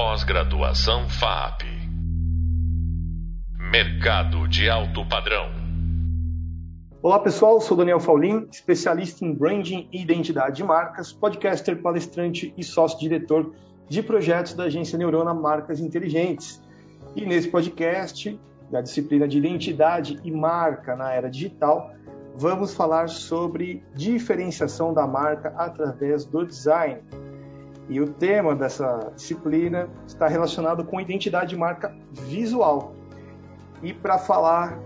Pós-graduação FAP. Mercado de alto padrão. Olá pessoal, sou Daniel Faulin, especialista em branding e identidade de marcas, podcaster, palestrante e sócio-diretor de projetos da agência Neurona Marcas Inteligentes. E nesse podcast, da disciplina de identidade e marca na era digital, vamos falar sobre diferenciação da marca através do design. E o tema dessa disciplina está relacionado com identidade de marca visual. E para falar,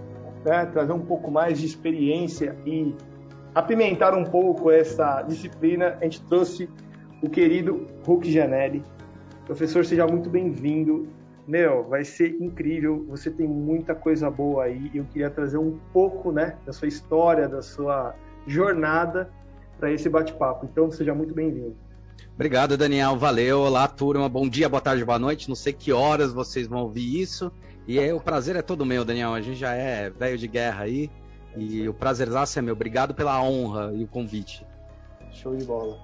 né, trazer um pouco mais de experiência e apimentar um pouco essa disciplina, a gente trouxe o querido Hulk Janelli. Professor, seja muito bem-vindo. Meu, vai ser incrível. Você tem muita coisa boa aí. Eu queria trazer um pouco, né, da sua história, da sua jornada para esse bate-papo. Então, seja muito bem-vindo. Obrigado, Daniel. Valeu. Olá, turma. Bom dia, boa tarde, boa noite. Não sei que horas vocês vão ouvir isso. E é, o prazer é todo meu, Daniel. A gente já é velho de guerra aí. E o prazerzaço é meu. Obrigado pela honra e o convite. Show de bola.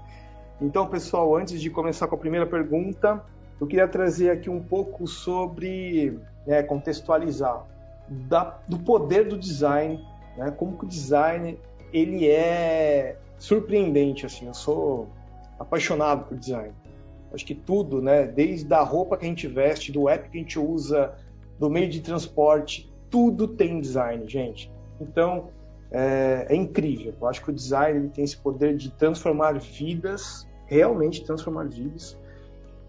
Então, pessoal, antes de começar com a primeira pergunta, eu queria trazer aqui um pouco sobre né, contextualizar da, do poder do design, né, como que o design ele é surpreendente assim. Eu sou apaixonado por design. Acho que tudo, né, desde a roupa que a gente veste, do app que a gente usa, do meio de transporte, tudo tem design, gente. Então é, é incrível. Eu acho que o design tem esse poder de transformar vidas, realmente transformar vidas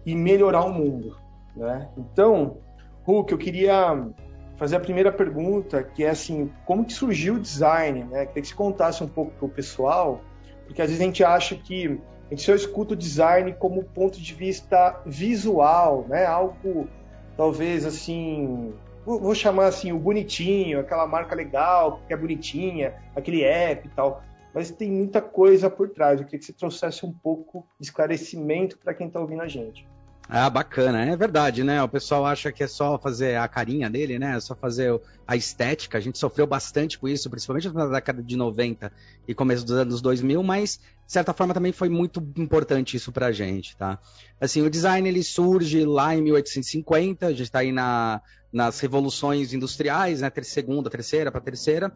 e melhorar o mundo. Né? Então, Hulk, eu queria fazer a primeira pergunta, que é assim, como que surgiu o design? Né? Queria que você contasse um pouco para o pessoal, porque às vezes a gente acha que a gente só escuta o design como ponto de vista visual, né? algo talvez assim, vou chamar assim, o bonitinho, aquela marca legal, que é bonitinha, aquele app e tal mas tem muita coisa por trás. Eu queria que você trouxesse um pouco de esclarecimento para quem está ouvindo a gente. Ah, bacana, é verdade, né? O pessoal acha que é só fazer a carinha dele, né? É só fazer a estética. A gente sofreu bastante com isso, principalmente na década de 90 e começo dos anos 2000, mas certa forma também foi muito importante isso pra gente, tá? Assim, o design ele surge lá em 1850, a gente está aí na, nas revoluções industriais, né? Segunda, terceira para terceira,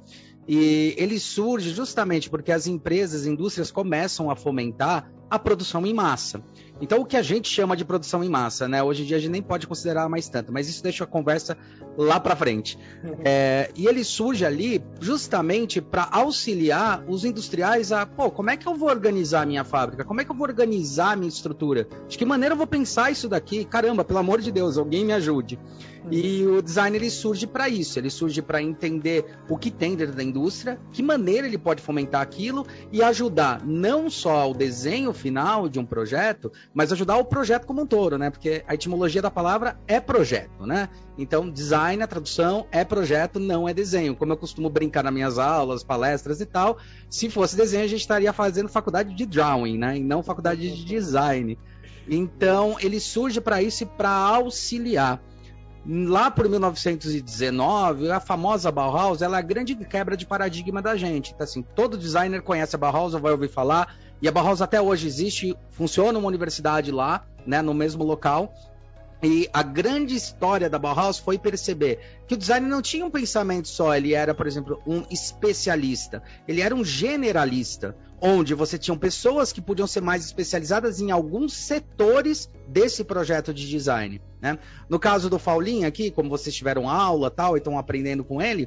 e ele surge justamente porque as empresas, indústrias começam a fomentar a produção em massa. Então, o que a gente chama de produção em massa, né? Hoje em dia a gente nem pode considerar mais tanto, mas isso deixa a conversa lá para frente. Uhum. É, e ele surge ali justamente para auxiliar os industriais a, pô, como é que eu vou organizar a minha fábrica? Como é que eu vou organizar a minha estrutura? De que maneira eu vou pensar isso daqui? Caramba, pelo amor de Deus, alguém me ajude. Uhum. E o design ele surge para isso, ele surge para entender o que tem dentro da indústria, que maneira ele pode fomentar aquilo e ajudar não só o desenho final de um projeto, mas ajudar o projeto como um todo, né? Porque a etimologia da palavra é projeto, né? Então, design, a tradução é projeto, não é desenho. Como eu costumo brincar nas minhas aulas, palestras e tal, se fosse desenho, a gente estaria fazendo faculdade de drawing, né? E não faculdade de design. Então, ele surge para isso e para auxiliar. Lá por 1919, a famosa Bauhaus, ela é a grande quebra de paradigma da gente. Então, assim, todo designer conhece a Bauhaus vai ouvir falar, e a Bauhaus até hoje existe, funciona uma universidade lá, né, no mesmo local. E a grande história da Bauhaus foi perceber que o design não tinha um pensamento só, ele era, por exemplo, um especialista, ele era um generalista, onde você tinha pessoas que podiam ser mais especializadas em alguns setores desse projeto de design. Né? No caso do Faulinho aqui, como vocês tiveram aula tal e estão aprendendo com ele,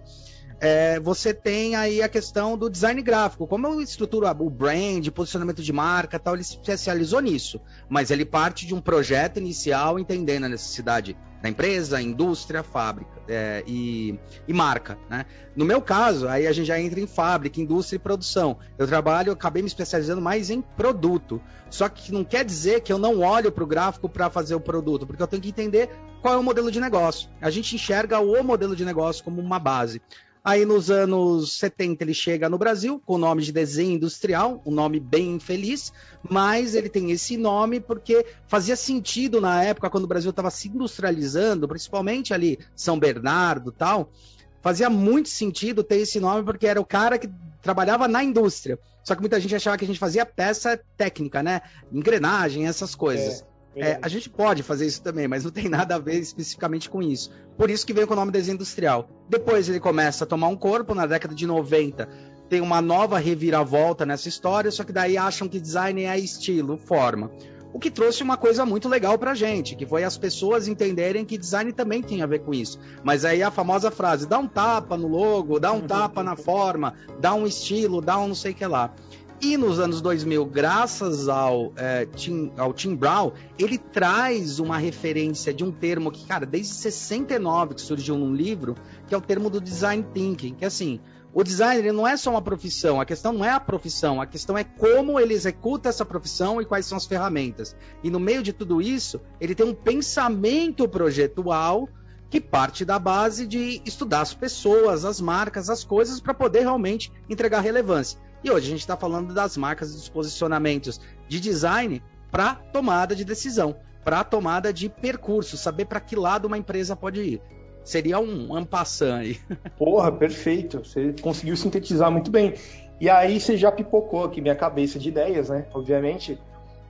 é, você tem aí a questão do design gráfico. Como eu estruturo o brand, posicionamento de marca tal, ele se especializou nisso. Mas ele parte de um projeto inicial entendendo a necessidade da empresa, indústria, fábrica é, e, e, marca. Né? No meu caso, aí a gente já entra em fábrica, indústria e produção. Eu trabalho, eu acabei me especializando mais em produto. Só que não quer dizer que eu não olho para o gráfico para fazer o produto, porque eu tenho que entender qual é o modelo de negócio. A gente enxerga o modelo de negócio como uma base. Aí nos anos 70 ele chega no Brasil com o nome de desenho industrial, um nome bem infeliz, mas ele tem esse nome porque fazia sentido na época quando o Brasil estava se industrializando, principalmente ali São Bernardo tal, fazia muito sentido ter esse nome porque era o cara que trabalhava na indústria. Só que muita gente achava que a gente fazia peça técnica, né? Engrenagem, essas coisas. É. É, a gente pode fazer isso também, mas não tem nada a ver especificamente com isso. Por isso que veio com o nome desenho industrial. Depois ele começa a tomar um corpo, na década de 90 tem uma nova reviravolta nessa história, só que daí acham que design é estilo, forma. O que trouxe uma coisa muito legal pra gente, que foi as pessoas entenderem que design também tem a ver com isso. Mas aí a famosa frase, dá um tapa no logo, dá um tapa na forma, dá um estilo, dá um não sei o que lá. E nos anos 2000, graças ao, é, Tim, ao Tim Brown, ele traz uma referência de um termo que, cara, desde 69 que surgiu num livro, que é o termo do design thinking, que é assim, o designer não é só uma profissão, a questão não é a profissão, a questão é como ele executa essa profissão e quais são as ferramentas. E no meio de tudo isso, ele tem um pensamento projetual que parte da base de estudar as pessoas, as marcas, as coisas para poder realmente entregar relevância. E hoje a gente está falando das marcas e dos posicionamentos de design para tomada de decisão, para tomada de percurso, saber para que lado uma empresa pode ir seria um ampassan aí. Porra, perfeito. Você conseguiu sintetizar muito bem. E aí você já pipocou aqui minha cabeça de ideias, né? Obviamente.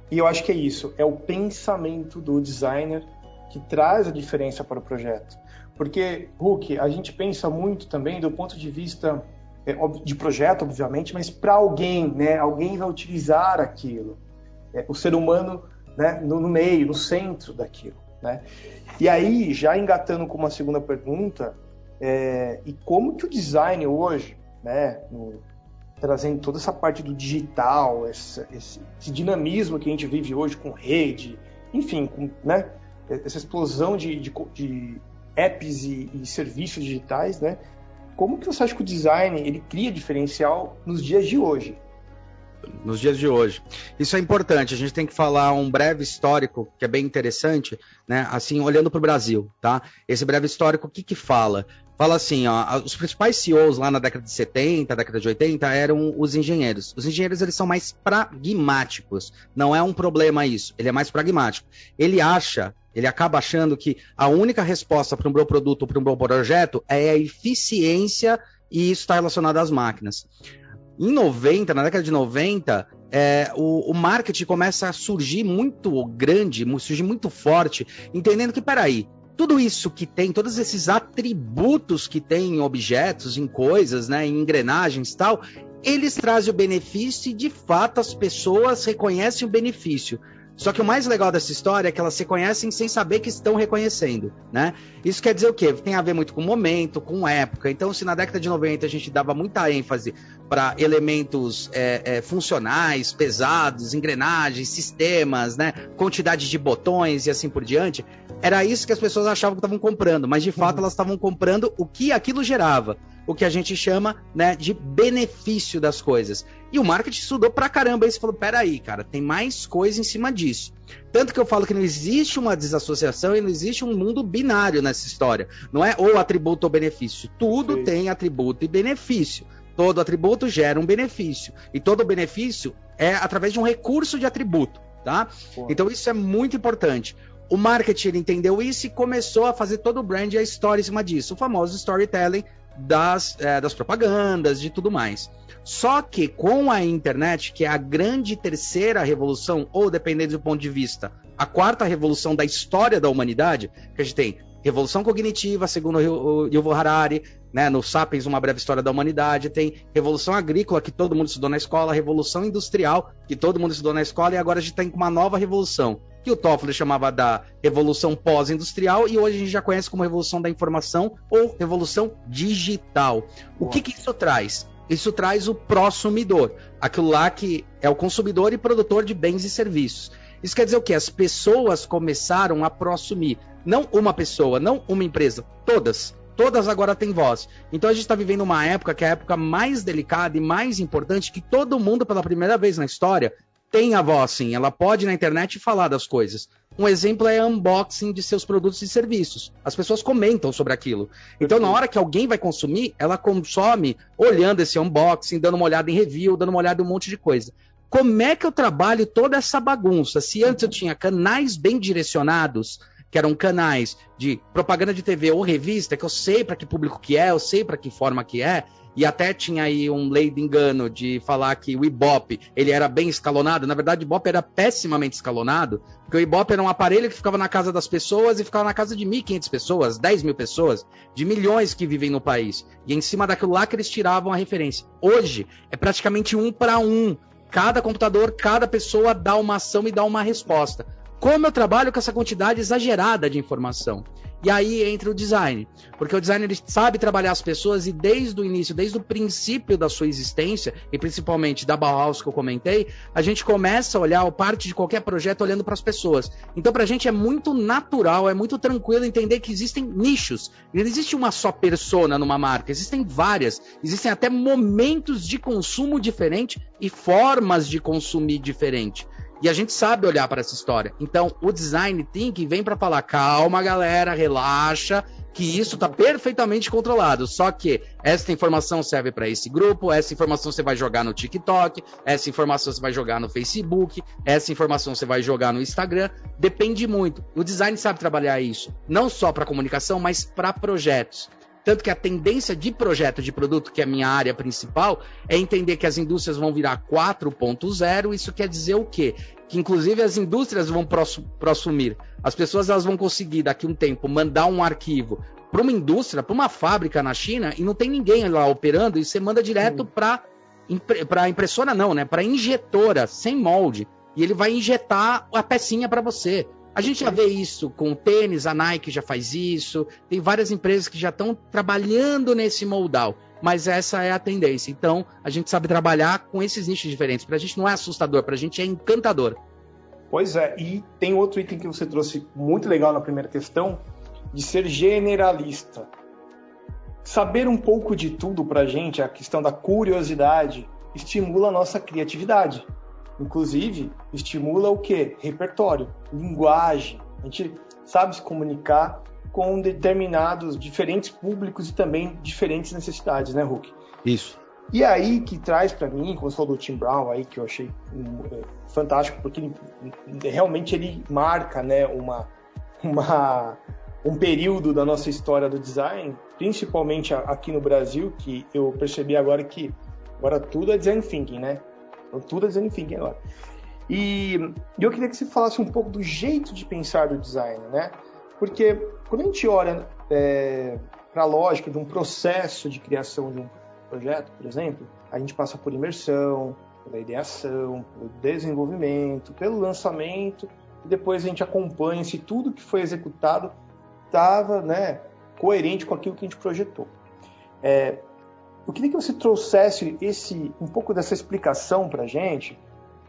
E eu acho que é isso. É o pensamento do designer que traz a diferença para o projeto. Porque, Hulk, a gente pensa muito também do ponto de vista de projeto, obviamente, mas para alguém, né? Alguém vai utilizar aquilo. É, o ser humano né, no, no meio, no centro daquilo. Né? E aí, já engatando com uma segunda pergunta, é, e como que o design hoje, né, no, trazendo toda essa parte do digital, esse, esse, esse, dinamismo que a gente vive hoje com rede, enfim, com, né, essa explosão de, de, de apps e, e, serviços digitais, né, como que você acha que o design ele cria diferencial nos dias de hoje? nos dias de hoje. Isso é importante, a gente tem que falar um breve histórico que é bem interessante, né? Assim, olhando para o Brasil, tá? Esse breve histórico, o que que fala? Fala assim, ó, os principais CEOs lá na década de 70, década de 80 eram os engenheiros. Os engenheiros eles são mais pragmáticos. Não é um problema isso, ele é mais pragmático. Ele acha, ele acaba achando que a única resposta para um bom produto ou para um bom projeto é a eficiência e isso está relacionado às máquinas em 90, na década de 90, é, o, o, marketing começa a surgir muito grande, surgir muito forte, entendendo que, peraí, tudo isso que tem, todos esses atributos que tem em objetos, em coisas, né, em engrenagens tal, eles trazem o benefício e, de fato, as pessoas reconhecem o benefício. Só que o mais legal dessa história é que elas se conhecem sem saber que estão reconhecendo, né? Isso quer dizer o quê? Tem a ver muito com momento, com época. Então, se na década de 90 a gente dava muita ênfase para elementos é, é, funcionais, pesados, engrenagens, sistemas, né? Quantidade de botões e assim por diante, era isso que as pessoas achavam que estavam comprando, mas de fato uhum. elas estavam comprando o que aquilo gerava o que a gente chama né, de benefício das coisas. E o marketing estudou pra caramba isso e falou: peraí, cara, tem mais coisa em cima disso. Tanto que eu falo que não existe uma desassociação e não existe um mundo binário nessa história. Não é ou atributo ou benefício. Tudo Sim. tem atributo e benefício. Todo atributo gera um benefício. E todo benefício é através de um recurso de atributo. Tá? Então isso é muito importante. O marketing entendeu isso e começou a fazer todo o brand e a história em cima disso. O famoso storytelling das, é, das propagandas, de tudo mais. Só que com a internet, que é a grande terceira revolução, ou dependendo do ponto de vista, a quarta revolução da história da humanidade, que a gente tem revolução cognitiva, segundo o Yuval Harari, né, no Sapiens, uma breve história da humanidade, tem revolução agrícola, que todo mundo estudou na escola, revolução industrial, que todo mundo estudou na escola, e agora a gente tem uma nova revolução, que o Toffler chamava da revolução pós-industrial, e hoje a gente já conhece como revolução da informação ou revolução digital. O que, que isso traz? Isso traz o prosumidor, aquilo lá que é o consumidor e produtor de bens e serviços. Isso quer dizer o quê? As pessoas começaram a prosumir. Não uma pessoa, não uma empresa, todas todas agora têm voz. Então a gente está vivendo uma época que é a época mais delicada e mais importante que todo mundo, pela primeira vez na história, tem a voz sim. Ela pode na internet falar das coisas. Um exemplo é unboxing de seus produtos e serviços. As pessoas comentam sobre aquilo. Então, na hora que alguém vai consumir, ela consome olhando esse unboxing, dando uma olhada em review, dando uma olhada em um monte de coisa. Como é que eu trabalho toda essa bagunça? Se antes eu tinha canais bem direcionados que eram canais de propaganda de TV ou revista, que eu sei para que público que é, eu sei para que forma que é, e até tinha aí um lei de engano de falar que o Ibope ele era bem escalonado. Na verdade, o Ibope era pessimamente escalonado, porque o Ibope era um aparelho que ficava na casa das pessoas e ficava na casa de 1.500 pessoas, 10 mil pessoas, de milhões que vivem no país. E em cima daquilo lá que eles tiravam a referência. Hoje, é praticamente um para um. Cada computador, cada pessoa dá uma ação e dá uma resposta. Como eu trabalho com essa quantidade exagerada de informação? E aí entra o design, porque o design sabe trabalhar as pessoas e desde o início, desde o princípio da sua existência, e principalmente da Bauhaus que eu comentei, a gente começa a olhar parte de qualquer projeto olhando para as pessoas. Então para a gente é muito natural, é muito tranquilo entender que existem nichos. Não existe uma só persona numa marca, existem várias, existem até momentos de consumo diferente e formas de consumir diferente. E a gente sabe olhar para essa história. Então, o design thinking vem para falar: calma, galera, relaxa, que isso está perfeitamente controlado. Só que essa informação serve para esse grupo, essa informação você vai jogar no TikTok, essa informação você vai jogar no Facebook, essa informação você vai jogar no Instagram. Depende muito. O design sabe trabalhar isso, não só para comunicação, mas para projetos. Tanto que a tendência de projeto de produto, que é a minha área principal, é entender que as indústrias vão virar 4.0. Isso quer dizer o quê? Que inclusive as indústrias vão prosumir. As pessoas elas vão conseguir, daqui a um tempo, mandar um arquivo para uma indústria, para uma fábrica na China, e não tem ninguém lá operando, e você manda direto para para impressora não, né? Para injetora sem molde e ele vai injetar a pecinha para você. A gente já vê isso com tênis, a Nike já faz isso, tem várias empresas que já estão trabalhando nesse moldal, mas essa é a tendência. Então, a gente sabe trabalhar com esses nichos diferentes. Para a gente não é assustador, para a gente é encantador. Pois é, e tem outro item que você trouxe muito legal na primeira questão, de ser generalista. Saber um pouco de tudo para a gente, a questão da curiosidade, estimula a nossa criatividade. Inclusive, estimula o que? Repertório, linguagem. A gente sabe se comunicar com determinados, diferentes públicos e também diferentes necessidades, né, Hulk? Isso. E aí que traz para mim, como você falou do Tim Brown aí, que eu achei é, fantástico, porque ele, realmente ele marca, né, uma, uma, um período da nossa história do design, principalmente aqui no Brasil, que eu percebi agora que agora tudo é design thinking, né? Então, tudo é design thinking agora. E eu queria que você falasse um pouco do jeito de pensar do design, né? Porque quando a gente olha é, para a lógica de um processo de criação de um projeto, por exemplo, a gente passa por imersão, pela ideação, pelo desenvolvimento, pelo lançamento, e depois a gente acompanha se tudo que foi executado estava né, coerente com aquilo que a gente projetou. É, eu queria que você trouxesse esse um pouco dessa explicação para gente,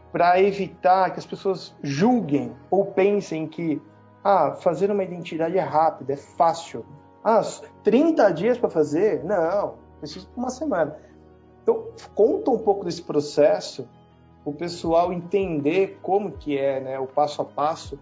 para evitar que as pessoas julguem ou pensem que ah, fazer uma identidade é rápido, é fácil. Ah, 30 dias para fazer? Não, preciso de uma semana. Então, conta um pouco desse processo, o pessoal entender como que é né, o passo a passo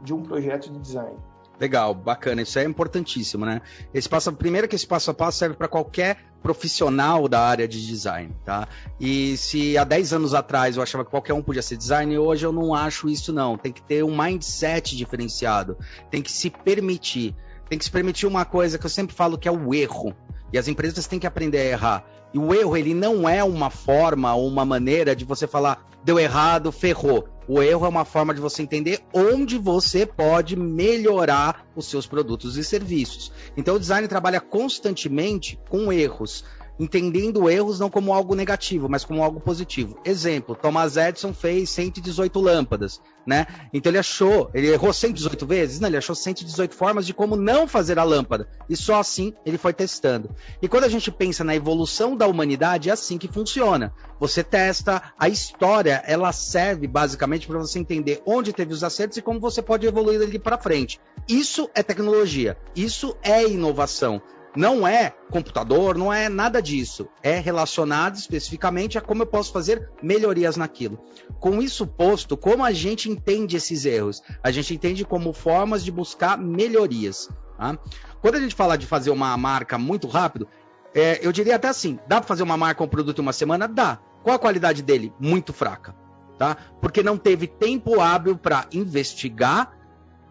de um projeto de design. Legal, bacana, isso é importantíssimo, né? Esse passo, primeiro que esse passo a passo serve para qualquer profissional da área de design, tá? E se há 10 anos atrás eu achava que qualquer um podia ser designer, hoje eu não acho isso não. Tem que ter um mindset diferenciado, tem que se permitir, tem que se permitir uma coisa que eu sempre falo que é o erro. E as empresas têm que aprender a errar. E o erro, ele não é uma forma ou uma maneira de você falar, deu errado, ferrou. O erro é uma forma de você entender onde você pode melhorar os seus produtos e serviços. Então o design trabalha constantemente com erros entendendo erros não como algo negativo, mas como algo positivo. Exemplo, Thomas Edison fez 118 lâmpadas, né? Então ele achou, ele errou 118 vezes? Não, ele achou 118 formas de como não fazer a lâmpada. E só assim ele foi testando. E quando a gente pensa na evolução da humanidade, é assim que funciona. Você testa, a história, ela serve basicamente para você entender onde teve os acertos e como você pode evoluir dali para frente. Isso é tecnologia, isso é inovação. Não é computador, não é nada disso. É relacionado especificamente a como eu posso fazer melhorias naquilo. Com isso posto, como a gente entende esses erros? A gente entende como formas de buscar melhorias. Tá? Quando a gente fala de fazer uma marca muito rápido, é, eu diria até assim: dá para fazer uma marca ou um produto em uma semana? Dá. Qual a qualidade dele? Muito fraca. Tá? Porque não teve tempo hábil para investigar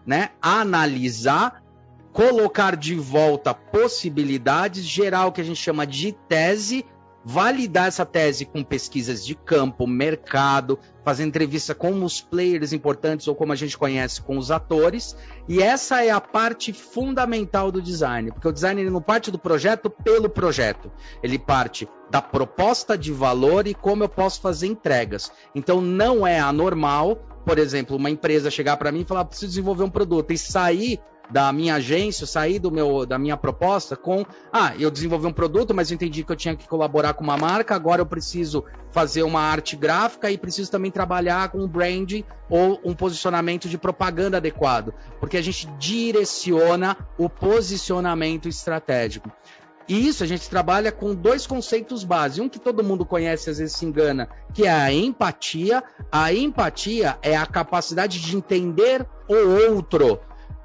né, analisar, colocar de volta possibilidades, gerar o que a gente chama de tese validar essa tese com pesquisas de campo, mercado, fazer entrevista com os players importantes ou como a gente conhece com os atores. E essa é a parte fundamental do design, porque o design ele não parte do projeto pelo projeto, ele parte da proposta de valor e como eu posso fazer entregas. Então não é anormal, por exemplo, uma empresa chegar para mim e falar preciso desenvolver um produto e sair da minha agência, sair do meu, da minha proposta com, ah, eu desenvolvi um produto, mas eu entendi que eu tinha que colaborar com uma marca, agora eu preciso fazer uma arte gráfica e preciso também trabalhar com um brand ou um posicionamento de propaganda adequado, porque a gente direciona o posicionamento estratégico. E isso a gente trabalha com dois conceitos básicos. Um que todo mundo conhece, às vezes se engana, que é a empatia. A empatia é a capacidade de entender o outro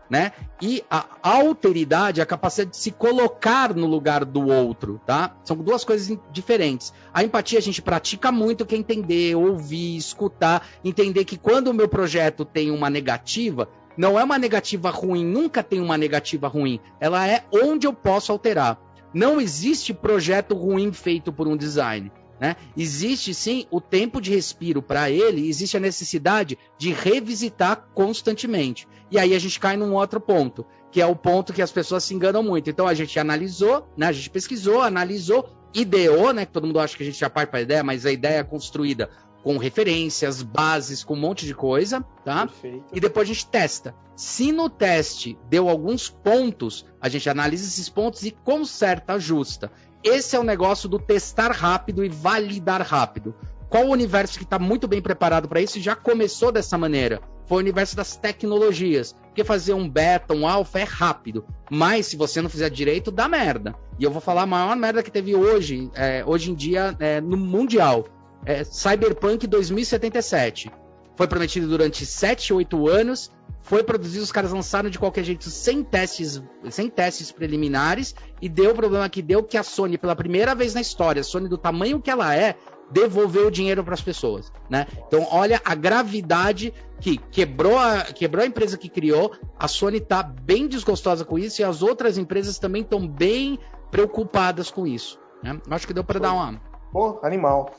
né? E a alteridade, a capacidade de se colocar no lugar do outro, tá? São duas coisas diferentes. A empatia a gente pratica muito, que é entender, ouvir, escutar, entender que quando o meu projeto tem uma negativa, não é uma negativa ruim, nunca tem uma negativa ruim. Ela é onde eu posso alterar. Não existe projeto ruim feito por um design. Né? Existe sim o tempo de respiro para ele, existe a necessidade de revisitar constantemente. E aí a gente cai num outro ponto, que é o ponto que as pessoas se enganam muito. Então a gente analisou, né? a gente pesquisou, analisou, ideou, né? Que todo mundo acha que a gente já parte para a ideia, mas a ideia é construída com referências, bases, com um monte de coisa, tá? Perfeito. E depois a gente testa. Se no teste deu alguns pontos, a gente analisa esses pontos e conserta, ajusta. Esse é o negócio do testar rápido e validar rápido. Qual o universo que está muito bem preparado para isso e já começou dessa maneira? Foi o universo das tecnologias. Porque fazer um beta, um alfa é rápido. Mas se você não fizer direito, dá merda. E eu vou falar a maior merda que teve hoje, é, hoje em dia, é, no Mundial. É, Cyberpunk 2077. Foi prometido durante 7, 8 anos foi produzido, os caras lançaram de qualquer jeito sem testes, sem testes preliminares e deu o problema que deu que a Sony pela primeira vez na história, a Sony do tamanho que ela é, devolveu o dinheiro para as pessoas, né? Então olha a gravidade que quebrou a, quebrou a empresa que criou, a Sony está bem desgostosa com isso e as outras empresas também estão bem preocupadas com isso. Né? Acho que deu para dar uma. Pô, animal.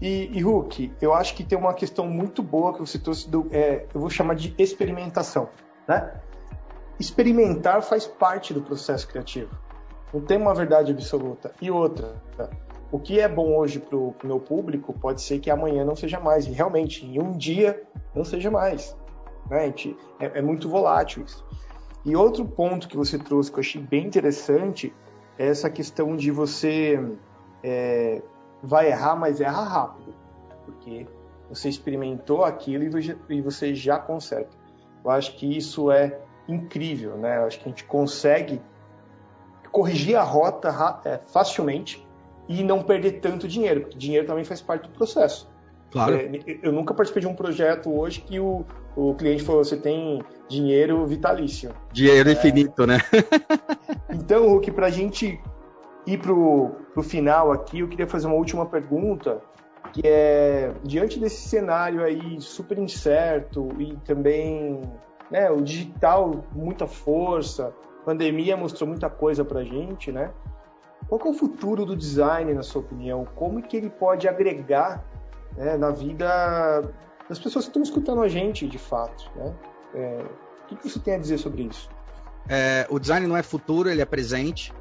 E, e Hulk, eu acho que tem uma questão muito boa que você trouxe, do, é, eu vou chamar de experimentação. Né? Experimentar faz parte do processo criativo. Não tem uma verdade absoluta. E outra, o que é bom hoje para o meu público pode ser que amanhã não seja mais. E realmente, em um dia, não seja mais. Né? Gente, é, é muito volátil isso. E outro ponto que você trouxe que eu achei bem interessante é essa questão de você é, vai errar, mas erra rápido, porque você experimentou aquilo e você já conserta. Eu acho que isso é incrível, né? Eu acho que a gente consegue corrigir a rota é, facilmente e não perder tanto dinheiro, porque dinheiro também faz parte do processo. Claro. É, eu nunca participei de um projeto hoje que o, o cliente falou: você tem dinheiro vitalício. Dinheiro é, infinito, né? então, Hulk, para a gente ir para o final aqui, eu queria fazer uma última pergunta, que é, diante desse cenário aí super incerto e também né, o digital muita força, a pandemia mostrou muita coisa para a gente, né? Qual é o futuro do design, na sua opinião? Como é que ele pode agregar né, na vida das pessoas que estão escutando a gente, de fato, né? É, o que você tem a dizer sobre isso? É, o design não é futuro, ele é presente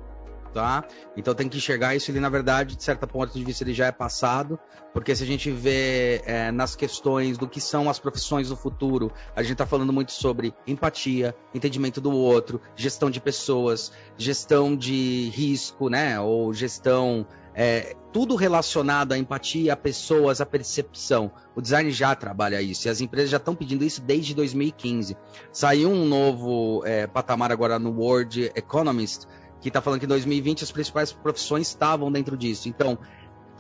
tá? Então tem que enxergar isso, ele na verdade, de certa ponto de vista, ele já é passado, porque se a gente vê é, nas questões do que são as profissões do futuro, a gente está falando muito sobre empatia, entendimento do outro, gestão de pessoas, gestão de risco, né? Ou gestão é, tudo relacionado à empatia, a pessoas, a percepção. O design já trabalha isso e as empresas já estão pedindo isso desde 2015. Saiu um novo é, patamar agora no World Economist que está falando que em 2020 as principais profissões estavam dentro disso. Então,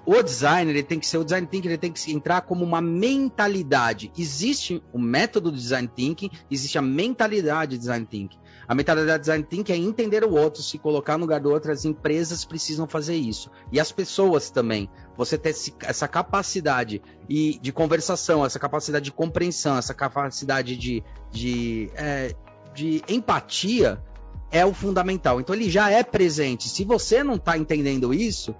o designer ele tem que ser o design thinking, ele tem que entrar como uma mentalidade. Existe o método do design thinking, existe a mentalidade de design thinking. A mentalidade de design thinking é entender o outro, se colocar no lugar do outro. As empresas precisam fazer isso. E as pessoas também. Você ter essa capacidade e de conversação, essa capacidade de compreensão, essa capacidade de, de, é, de empatia é o fundamental. Então ele já é presente. Se você não está entendendo isso,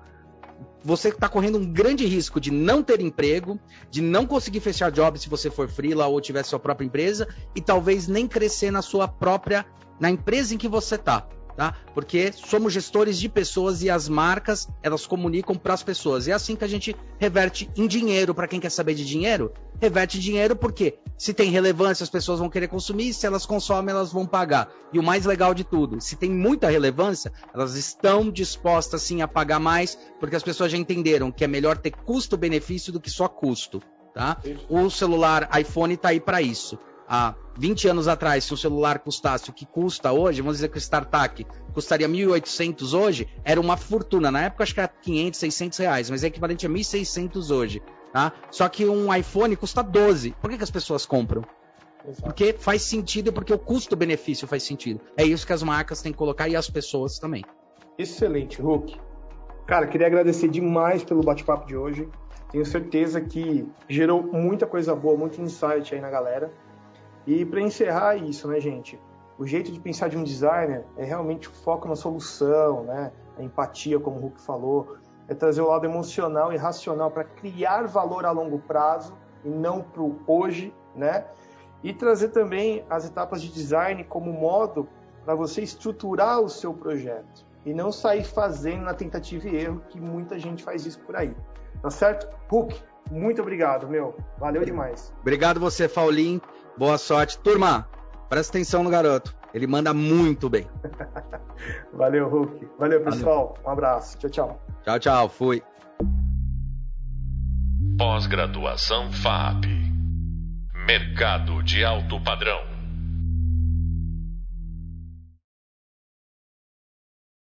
você está correndo um grande risco de não ter emprego, de não conseguir fechar job se você for freela ou tiver sua própria empresa e talvez nem crescer na sua própria na empresa em que você está. Tá? Porque somos gestores de pessoas e as marcas elas comunicam para as pessoas. E é assim que a gente reverte em dinheiro para quem quer saber de dinheiro. Reverte em dinheiro porque se tem relevância as pessoas vão querer consumir, se elas consomem elas vão pagar. E o mais legal de tudo, se tem muita relevância, elas estão dispostas sim a pagar mais porque as pessoas já entenderam que é melhor ter custo-benefício do que só custo. Tá? O celular iPhone está aí para isso há 20 anos atrás, se um celular custasse o que custa hoje, vamos dizer que o StarTAC custaria 1.800 hoje, era uma fortuna. Na época acho que era 500, 600 reais, mas é equivalente a 1.600 hoje. Tá? Só que um iPhone custa 12. Por que, que as pessoas compram? Exato. Porque faz sentido e porque o custo-benefício faz sentido. É isso que as marcas têm que colocar e as pessoas também. Excelente, Hulk. Cara, queria agradecer demais pelo bate-papo de hoje. Tenho certeza que gerou muita coisa boa, muito insight aí na galera. E para encerrar isso, né, gente? O jeito de pensar de um designer é realmente o foco na solução, né? A empatia, como o Hulk falou, é trazer o lado emocional e racional para criar valor a longo prazo e não para o hoje, né? E trazer também as etapas de design como modo para você estruturar o seu projeto e não sair fazendo na tentativa e erro, que muita gente faz isso por aí. Tá certo? Hulk, muito obrigado, meu. Valeu demais. Obrigado você, Paulinho. Boa sorte. Turma, presta atenção no garoto. Ele manda muito bem. Valeu, Hulk. Valeu, pessoal. Valeu. Um abraço. Tchau, tchau. Tchau, tchau. Fui. Pós-graduação FAP. Mercado de alto padrão.